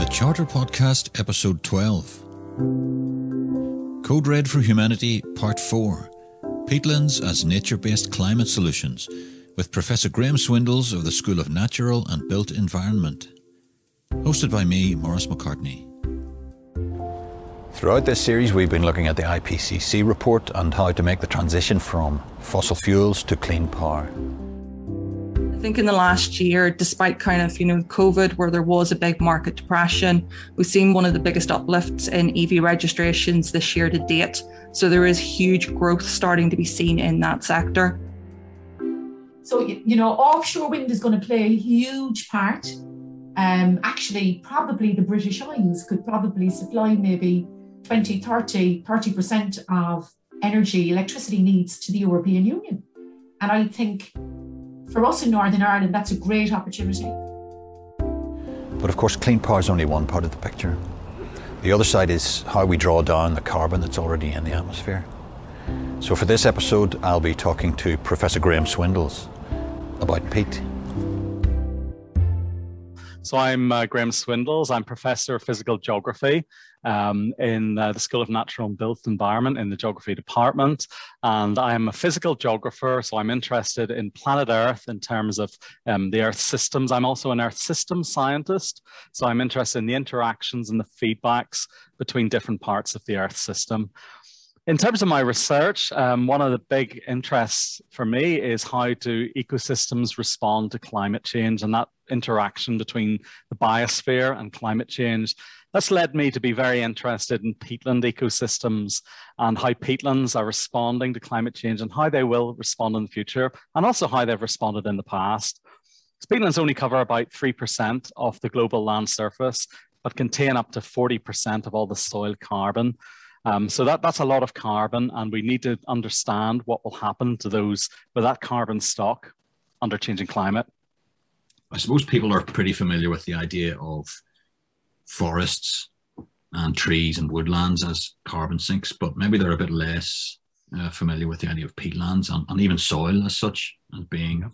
The Charter Podcast, Episode 12. Code Red for Humanity, Part 4. Peatlands as Nature Based Climate Solutions, with Professor Graham Swindles of the School of Natural and Built Environment. Hosted by me, Maurice McCartney. Throughout this series, we've been looking at the IPCC report and how to make the transition from fossil fuels to clean power. I think in the last year, despite kind of, you know, COVID, where there was a big market depression, we've seen one of the biggest uplifts in EV registrations this year to date. So there is huge growth starting to be seen in that sector. So, you know, offshore wind is going to play a huge part. Um, actually, probably the British Isles could probably supply maybe 20, 30, 30% of energy, electricity needs to the European Union. And I think for us in Northern Ireland, that's a great opportunity. But of course, clean power is only one part of the picture. The other side is how we draw down the carbon that's already in the atmosphere. So for this episode, I'll be talking to Professor Graham Swindles about peat. So I'm uh, Graham Swindles. I'm Professor of Physical Geography um, in uh, the School of Natural and Built Environment in the Geography Department. And I am a physical geographer, so I'm interested in planet Earth in terms of um, the Earth systems. I'm also an Earth systems scientist, so I'm interested in the interactions and the feedbacks between different parts of the Earth system. In terms of my research, um, one of the big interests for me is how do ecosystems respond to climate change and that interaction between the biosphere and climate change. That's led me to be very interested in peatland ecosystems and how peatlands are responding to climate change and how they will respond in the future, and also how they've responded in the past. Peatlands only cover about 3% of the global land surface, but contain up to 40% of all the soil carbon. Um, so that, that's a lot of carbon, and we need to understand what will happen to those with that carbon stock under changing climate. I suppose people are pretty familiar with the idea of forests and trees and woodlands as carbon sinks, but maybe they're a bit less uh, familiar with the idea of peatlands and, and even soil as such as being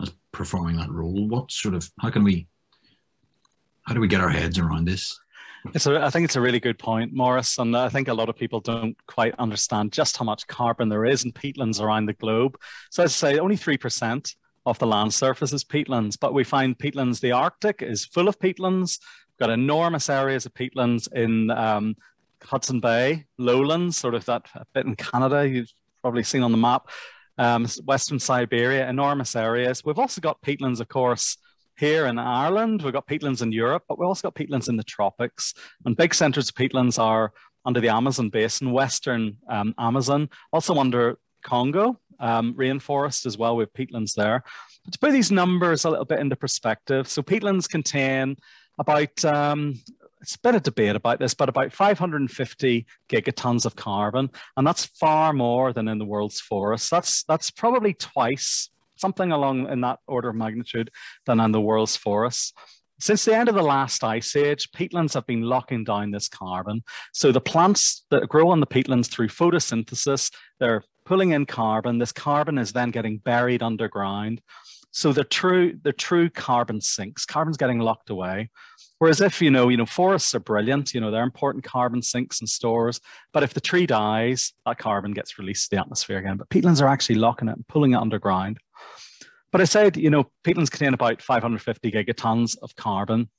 as performing that role. What sort of how can we how do we get our heads around this? It's a, I think it's a really good point, Maurice, and I think a lot of people don't quite understand just how much carbon there is in peatlands around the globe. So as I say, only three percent of the land surface is peatlands, but we find peatlands. The Arctic is full of peatlands. We've got enormous areas of peatlands in um, Hudson Bay, lowlands, sort of that bit in Canada. You've probably seen on the map. Um, Western Siberia, enormous areas. We've also got peatlands, of course, here in Ireland. We've got peatlands in Europe, but we've also got peatlands in the tropics. And big centers of peatlands are under the Amazon basin, Western um, Amazon, also under Congo um, rainforest as well with peatlands there. But to put these numbers a little bit into perspective, so peatlands contain about um, it's a bit of debate about this, but about 550 gigatons of carbon, and that's far more than in the world's forests. That's that's probably twice something along in that order of magnitude than in the world's forests. Since the end of the last ice age, peatlands have been locking down this carbon. So the plants that grow on the peatlands through photosynthesis, they're pulling in carbon. This carbon is then getting buried underground. So the true, the true carbon sinks. Carbon's getting locked away. Whereas if you know, you know, forests are brilliant, you know, they're important carbon sinks and stores. But if the tree dies, that carbon gets released to the atmosphere again. But peatlands are actually locking it and pulling it underground. But I said, you know, peatlands contain about 550 gigatons of carbon.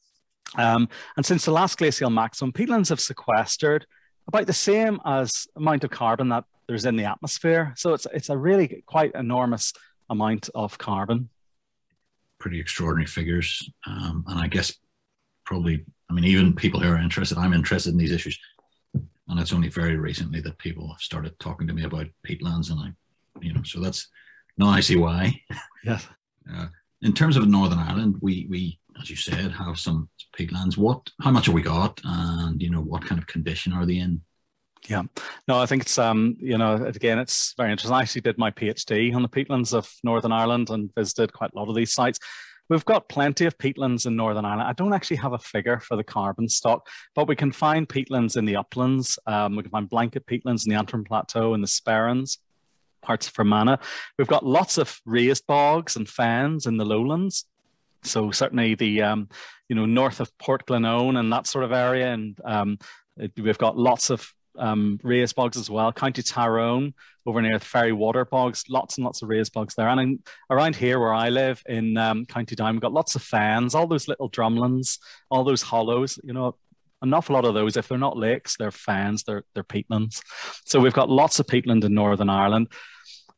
Um, and since the last glacial maximum, peatlands have sequestered about the same as amount of carbon that there's in the atmosphere. So it's it's a really quite enormous amount of carbon. Pretty extraordinary figures, um, and I guess probably I mean even people who are interested, I'm interested in these issues, and it's only very recently that people have started talking to me about peatlands, and I, you know, so that's now I see why. Yes. Uh, in terms of Northern Ireland, we we as you said have some peatlands. What how much have we got, and you know what kind of condition are they in? Yeah, no, I think it's um, you know, again, it's very interesting. I actually did my PhD on the peatlands of Northern Ireland and visited quite a lot of these sites. We've got plenty of peatlands in Northern Ireland. I don't actually have a figure for the carbon stock, but we can find peatlands in the uplands. Um, we can find blanket peatlands in the Antrim Plateau and the Sperrins, parts of Fermanagh. We've got lots of raised bogs and fens in the lowlands. So certainly the um, you know north of Portglenone and that sort of area, and um, it, we've got lots of um, raised bogs as well. County Tyrone over near the Fairy Water bogs, lots and lots of raised bogs there. And in, around here where I live in um, County Down, we've got lots of fens, all those little drumlins, all those hollows. You know, an awful lot of those. If they're not lakes, they're fens, they're they're peatlands. So we've got lots of peatland in Northern Ireland.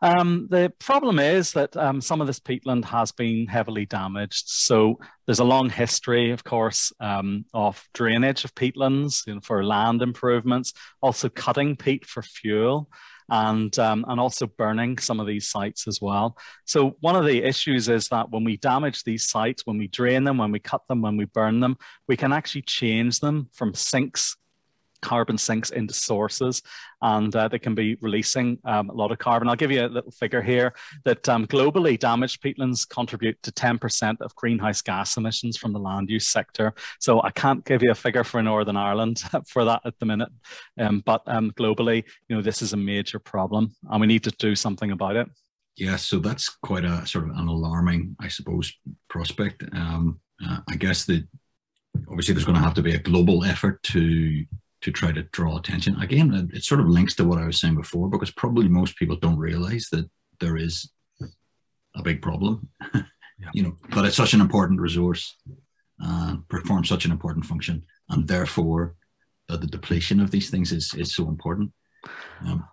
Um, the problem is that um, some of this peatland has been heavily damaged. So there's a long history, of course, um, of drainage of peatlands you know, for land improvements, also cutting peat for fuel. And, um, and also burning some of these sites as well. So, one of the issues is that when we damage these sites, when we drain them, when we cut them, when we burn them, we can actually change them from sinks carbon sinks into sources and uh, they can be releasing um, a lot of carbon. I'll give you a little figure here that um, globally damaged peatlands contribute to 10% of greenhouse gas emissions from the land use sector. So I can't give you a figure for Northern Ireland for that at the minute, um, but um, globally, you know, this is a major problem and we need to do something about it. Yeah, so that's quite a sort of an alarming, I suppose, prospect. Um, uh, I guess that obviously there's going to have to be a global effort to to try to draw attention. Again, it sort of links to what I was saying before, because probably most people don't realize that there is a big problem, yeah. you know, but it's such an important resource, uh, performs such an important function, and therefore uh, the depletion of these things is, is so important. Um,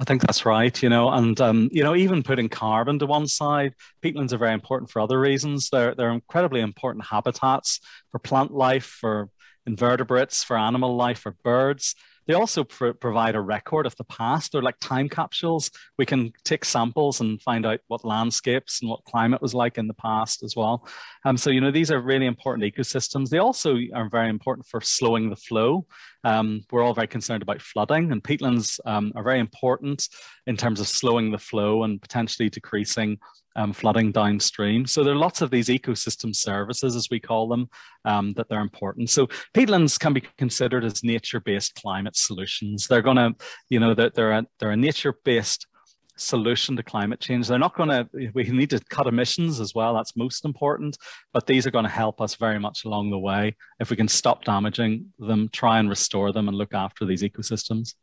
I think that's right, you know, and um, you know, even putting carbon to one side, peatlands are very important for other reasons. They're they're incredibly important habitats for plant life, for invertebrates, for animal life, for birds. They also pr- provide a record of the past. They're like time capsules. We can take samples and find out what landscapes and what climate was like in the past as well. Um, so, you know, these are really important ecosystems. They also are very important for slowing the flow. Um, we're all very concerned about flooding, and peatlands um, are very important in terms of slowing the flow and potentially decreasing um, flooding downstream. So there are lots of these ecosystem services, as we call them, um, that they're important. So peatlands can be considered as nature-based climate solutions. They're going to, you know, they're, they're a, they're a nature-based solution to climate change. They're not going to, we need to cut emissions as well. That's most important. But these are going to help us very much along the way. If we can stop damaging them, try and restore them and look after these ecosystems.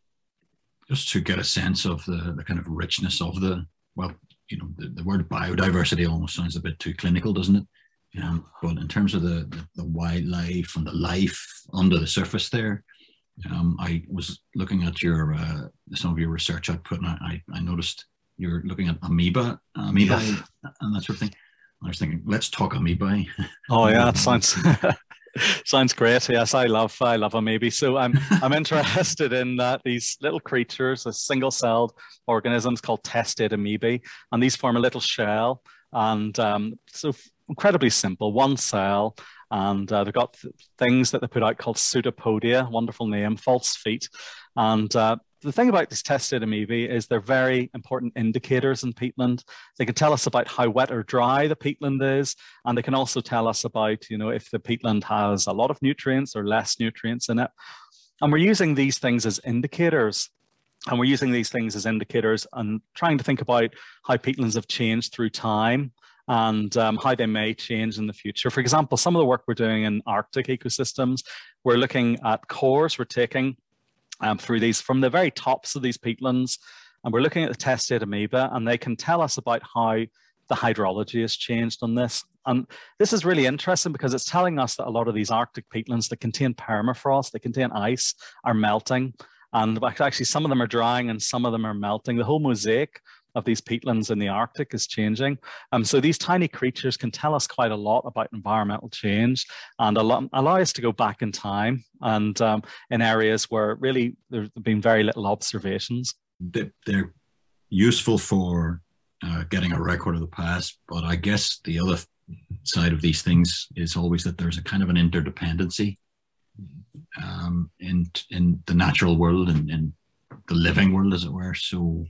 Just to get a sense of the, the kind of richness of the, well, you know, the, the word biodiversity almost sounds a bit too clinical, doesn't it? Um, but in terms of the, the, the, wildlife and the life under the surface there, um, I was looking at your uh, some of your research output, and I, I noticed you're looking at amoeba, amoeba, yes. and that sort of thing. I was thinking, let's talk amoeba. Oh yeah, that sounds Sounds great. Yes, I love I love amoeba. So I'm I'm interested in that these little creatures, a single-celled organisms called testate amoebae, and these form a little shell, and um, so incredibly simple, one cell, and uh, they've got th- things that they put out called pseudopodia, wonderful name, false feet, and uh, the thing about these testate amoebae is they're very important indicators in peatland. They can tell us about how wet or dry the peatland is, and they can also tell us about, you know, if the peatland has a lot of nutrients or less nutrients in it. And we're using these things as indicators. And we're using these things as indicators and trying to think about how peatlands have changed through time and um, how they may change in the future. For example, some of the work we're doing in Arctic ecosystems, we're looking at cores, we're taking um, through these from the very tops of these peatlands. And we're looking at the testate amoeba, and they can tell us about how the hydrology has changed on this. And this is really interesting because it's telling us that a lot of these Arctic peatlands that contain permafrost, that contain ice, are melting. And actually, some of them are drying and some of them are melting. The whole mosaic of these peatlands in the Arctic is changing. Um, so these tiny creatures can tell us quite a lot about environmental change and allow, allow us to go back in time and um, in areas where really there's been very little observations. They're useful for uh, getting a record of the past, but I guess the other side of these things is always that there's a kind of an interdependency um, in in the natural world and in the living world, as it were. So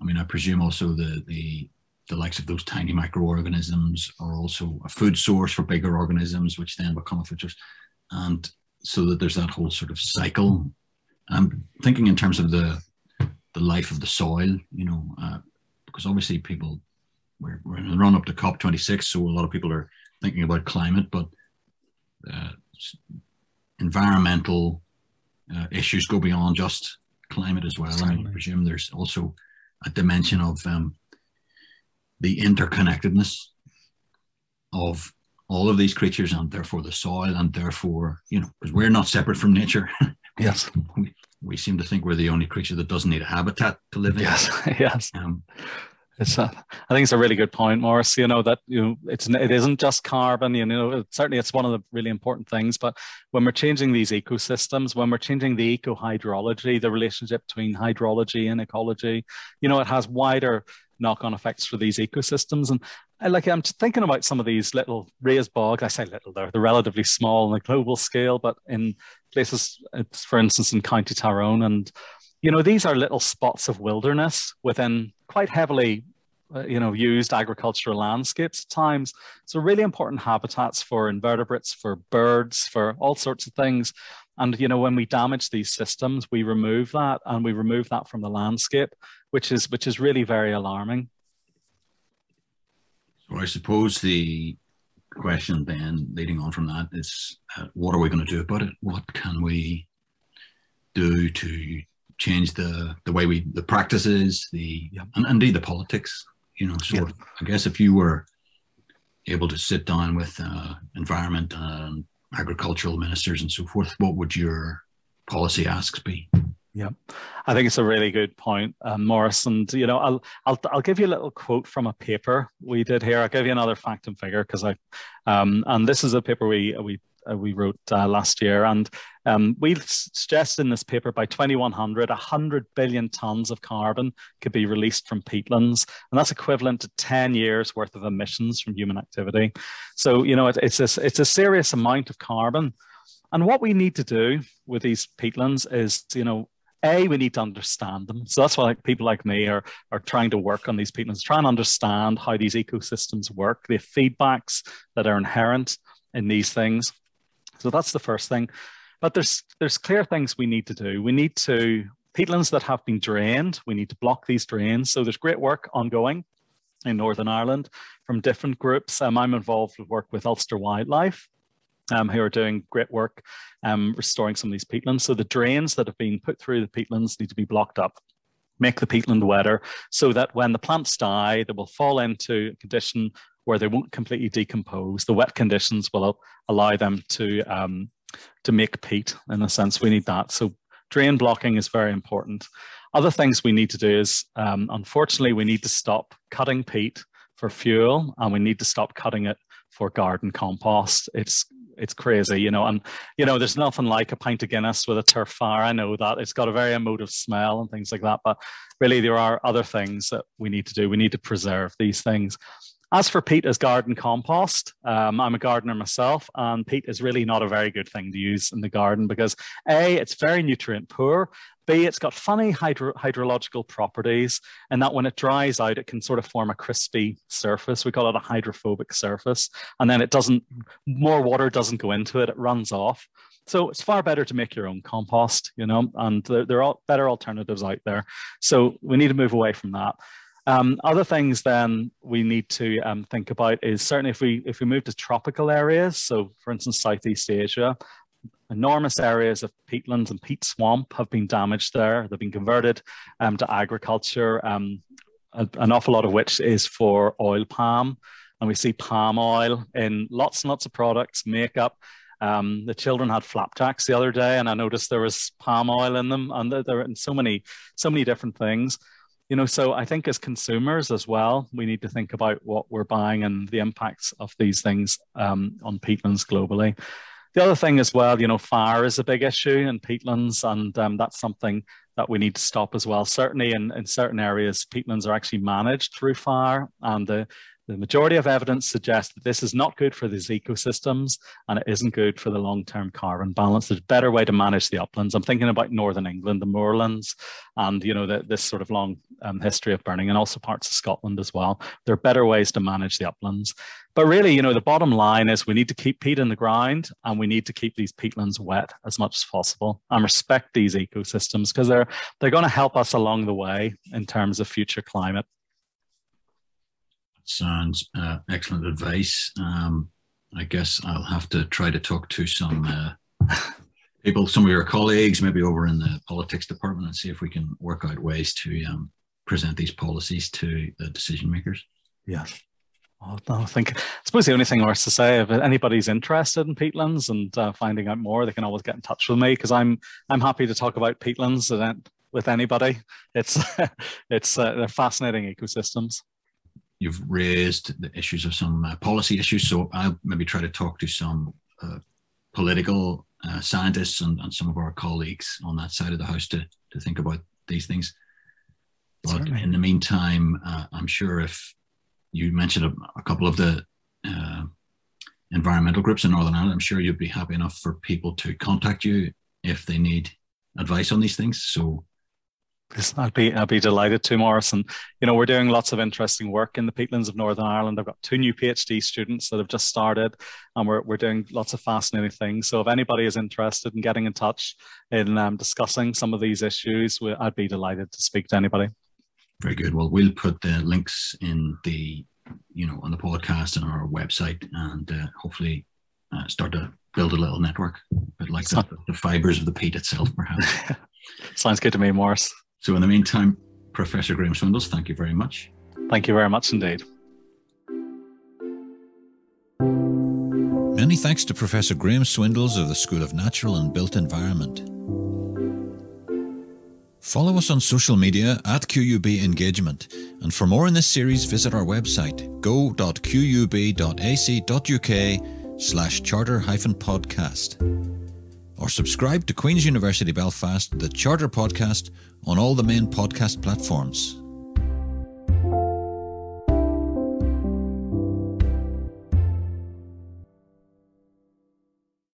I mean, I presume also the the the likes of those tiny microorganisms are also a food source for bigger organisms, which then become a food source, and so that there's that whole sort of cycle. I'm thinking in terms of the the life of the soil, you know, uh, because obviously people we're, we're in the run up to COP26, so a lot of people are thinking about climate, but uh, environmental uh, issues go beyond just climate as well. I, mean, I presume there's also a dimension of um, the interconnectedness of all of these creatures and therefore the soil and therefore you know because we're not separate from nature. Yes. We, we seem to think we're the only creature that doesn't need a habitat to live in. Yes yes. Um, it's a, I think it's a really good point, Maurice. You know that you know it's it isn't just carbon. You know, it, certainly it's one of the really important things. But when we're changing these ecosystems, when we're changing the eco hydrology, the relationship between hydrology and ecology, you know, it has wider knock-on effects for these ecosystems. And I, like I'm thinking about some of these little raised bogs. I say little; they're they're relatively small on a global scale, but in places, uh, for instance, in County Tyrone, and you know these are little spots of wilderness within quite heavily uh, you know used agricultural landscapes at times. So really important habitats for invertebrates for birds for all sorts of things. And you know when we damage these systems we remove that and we remove that from the landscape which is which is really very alarming. So i suppose the question then leading on from that is uh, what are we going to do about it? What can we do to change the the way we the practices the yeah. and indeed the politics you know so yeah. i guess if you were able to sit down with uh, environment and agricultural ministers and so forth what would your policy asks be yeah, I think it's a really good point, um, Maurice. And you know, I'll I'll I'll give you a little quote from a paper we did here. I'll give you another fact and figure because I, um, and this is a paper we we uh, we wrote uh, last year, and um, we suggest in this paper by 2100, 100 billion tons of carbon could be released from peatlands, and that's equivalent to 10 years worth of emissions from human activity. So you know, it, it's a, it's a serious amount of carbon. And what we need to do with these peatlands is, you know, a we need to understand them so that's why like, people like me are are trying to work on these peatlands try and understand how these ecosystems work the feedbacks that are inherent in these things so that's the first thing. But there's there's clear things we need to do. We need to peatlands that have been drained we need to block these drains. So there's great work ongoing in northern ireland from different groups. Um, i'm involved with work with ulster wildlife um, who are doing great work um, restoring some of these peatlands. So the drains that have been put through the peatlands need to be blocked up make the peatland wetter so that when the plants die, they will fall into a condition where they won't completely decompose. The wet conditions will allow them to um, to make peat. In a sense, we need that. So drain blocking is very important. Other things we need to do is, um, unfortunately, we need to stop cutting peat for fuel, and we need to stop cutting it for garden compost. It's it's crazy, you know. And you know, there's nothing like a pint of Guinness with a turf fire. I know that it's got a very emotive smell and things like that. But really, there are other things that we need to do. We need to preserve these things. As for peat as garden compost, um, I'm a gardener myself, and peat is really not a very good thing to use in the garden because A, it's very nutrient poor. B, it's got funny hydro- hydrological properties, and that when it dries out, it can sort of form a crispy surface. We call it a hydrophobic surface. And then it doesn't, more water doesn't go into it, it runs off. So it's far better to make your own compost, you know, and there, there are better alternatives out there. So we need to move away from that. Um, other things then we need to um, think about is certainly if we if we move to tropical areas, so for instance Southeast Asia, enormous areas of peatlands and peat swamp have been damaged there. They've been converted um, to agriculture, um, an awful lot of which is for oil palm. And we see palm oil in lots and lots of products, makeup. Um, the children had flapjacks the other day, and I noticed there was palm oil in them, and there are so many, so many different things. You know, so I think as consumers as well, we need to think about what we're buying and the impacts of these things um, on peatlands globally. The other thing as well, you know, fire is a big issue in peatlands, and um, that's something that we need to stop as well. Certainly, in, in certain areas, peatlands are actually managed through fire, and the the majority of evidence suggests that this is not good for these ecosystems and it isn't good for the long-term carbon balance. There's a better way to manage the uplands. I'm thinking about Northern England, the moorlands, and you know the, this sort of long um, history of burning, and also parts of Scotland as well. There are better ways to manage the uplands. But really, you know, the bottom line is we need to keep peat in the ground and we need to keep these peatlands wet as much as possible and respect these ecosystems because they're they're going to help us along the way in terms of future climate sounds uh, excellent advice. Um, I guess I'll have to try to talk to some uh, people, some of your colleagues, maybe over in the politics department, and see if we can work out ways to um, present these policies to the decision makers. Yes. Well, no, I think I suppose the only thing worth to say if anybody's interested in peatlands and uh, finding out more, they can always get in touch with me because I'm I'm happy to talk about peatlands with anybody. It's it's uh, they're fascinating ecosystems. You've raised the issues of some uh, policy issues, so I'll maybe try to talk to some uh, political uh, scientists and, and, some of our colleagues on that side of the house to to think about these things. But Certainly. in the meantime, uh, I'm sure if you mentioned a, a couple of the uh, environmental groups in Northern Ireland, I'm sure you'd be happy enough for people to contact you if they need advice on these things. So I'd be I'd be delighted to, Maurice. And you know, we're doing lots of interesting work in the peatlands of Northern Ireland. I've got two new PhD students that have just started, and we're we're doing lots of fascinating things. So if anybody is interested in getting in touch in um, discussing some of these issues, I'd be delighted to speak to anybody. Very good. Well, we'll put the links in the you know on the podcast and our website, and uh, hopefully uh, start to build a little network, but like the, the fibers of the peat itself, perhaps. Sounds good to me, Maurice. So, in the meantime, Professor Graham Swindles, thank you very much. Thank you very much indeed. Many thanks to Professor Graham Swindles of the School of Natural and Built Environment. Follow us on social media at QUB Engagement, and for more in this series, visit our website go.qub.ac.uk slash charter podcast or subscribe to Queen's University Belfast, the Charter Podcast, on all the main podcast platforms.